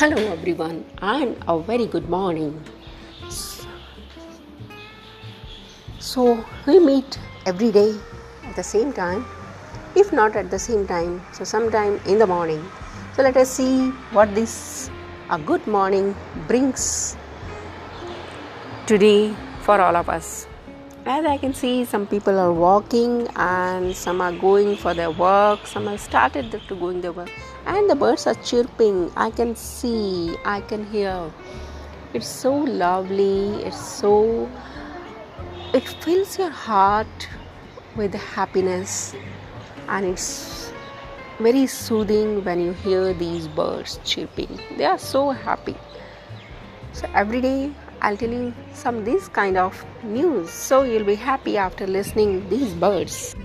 Hello, everyone, and a very good morning. So, we meet every day at the same time, if not at the same time, so sometime in the morning. So, let us see what this a good morning brings today for all of us. As I can see, some people are walking and some are going for their work, some have started to going their work, and the birds are chirping. I can see, I can hear. It's so lovely, it's so, it fills your heart with happiness, and it's very soothing when you hear these birds chirping. They are so happy. So every day I'll tell you some this kind of news so you'll be happy after listening these birds.